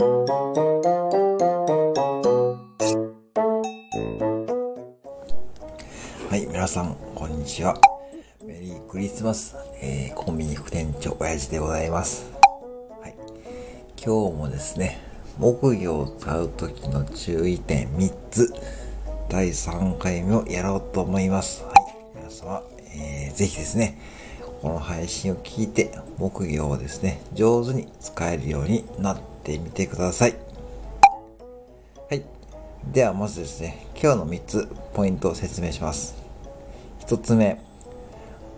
はい、皆さん、こんにちは。メリークリスマス。えー、コンビニ副店長、親父でございます。はい。今日もですね、木魚を使うときの注意点3つ、第3回目をやろうと思います。はい。皆様、えー、ぜひですね、この配信を聞いて、木魚をですね、上手に使えるようになってみてください。はい。では、まずですね、今日の3つ、ポイントを説明します。1つ目、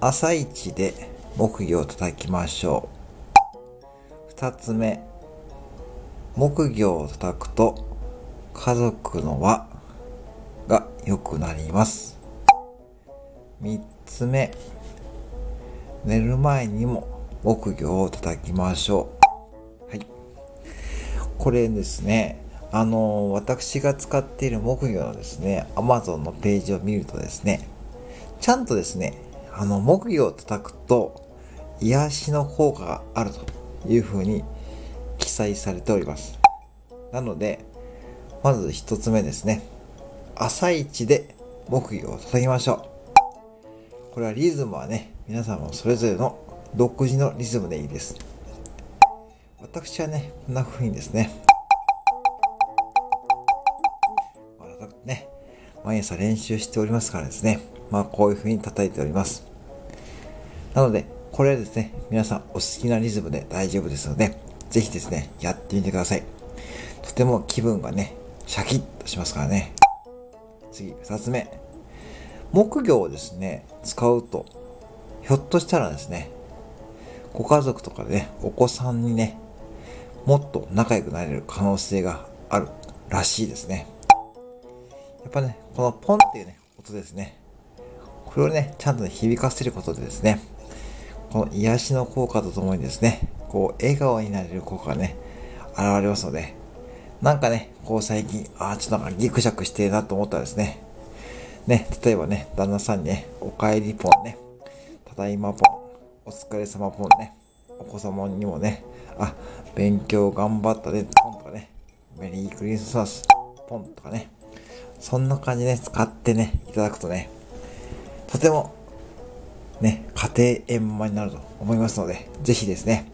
朝一で木魚を叩きましょう。2つ目、木魚を叩くと家族の輪が良くなります。3つ目、寝る前にも木魚を叩きましょう。これですね、あの、私が使っている木魚のですね、Amazon のページを見るとですね、ちゃんとですね、あの、木魚を叩くと、癒しの効果があるというふうに記載されております。なので、まず一つ目ですね。朝一で木魚を叩きましょう。これはリズムはね、皆さんもそれぞれの独自のリズムでいいです。私はね、こんな風にですね、ね、毎朝練習しておりますからですね、まあこういう風に叩いております。なので、これはですね、皆さんお好きなリズムで大丈夫ですので、ぜひですね、やってみてください。とても気分がね、シャキッとしますからね。次、二つ目。木魚をですね、使うと、ひょっとしたらですね、ご家族とかでね、お子さんにね、もっと仲良くなれる可能性があるらしいですね。やっぱね、このポンっていうね、音ですね。これをね、ちゃんとね、響かせることでですね、この癒しの効果とともにですね、こう、笑顔になれる効果がね、現れますので、なんかね、こう最近、ああ、ちょっとなんかギクシャクしてるなと思ったらですね、ね、例えばね、旦那さんにね、お帰りポンね、ただいまポン、お疲れ様ポンね、お子様にもね、あ、勉強頑張ったね、ポンとかね、メリークリスマス、ポンとかね、そんな感じで、ね、使ってね、いただくとね、とても、ね、家庭円満になると思いますので、ぜひですね、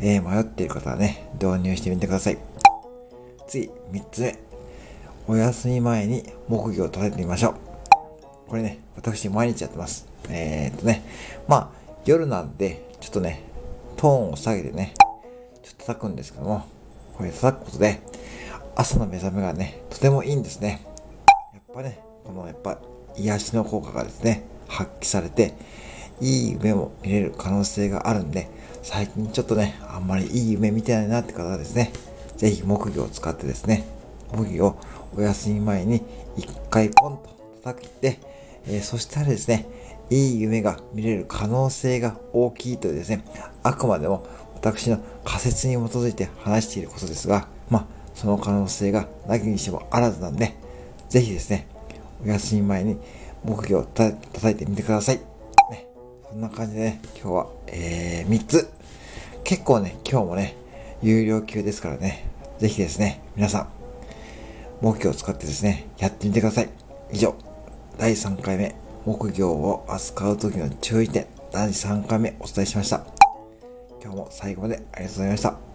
えー、迷っている方はね、導入してみてください。次、3つ目。お休み前に木魚を捉えてみましょう。これね、私毎日やってます。えー、っとね、まあ、夜なんで、ちょっとね、トーンを下げてね、ちょっと叩くんですけども、これ叩くことで、朝の目覚めがね、とてもいいんですね。やっぱね、このやっぱ癒しの効果がですね、発揮されて、いい夢も見れる可能性があるんで、最近ちょっとね、あんまりいい夢見てないなって方はですね、ぜひ木魚を使ってですね、木魚をお休み前に一回ポンと叩いて、えー、そしたらですね、いい夢が見れる可能性が大きいというですね、あくまでも私の仮説に基づいて話していることですが、まあ、その可能性がなきにしてもあらずなんで、ぜひですね、お休み前に木魚を叩いてみてください。ね、そんな感じでね、今日は、えー、3つ。結構ね、今日もね、有料級ですからね、ぜひですね、皆さん、木魚を使ってですね、やってみてください。以上、第3回目、木魚を扱う時の注意点、第3回目お伝えしました。今日も最後までありがとうございました。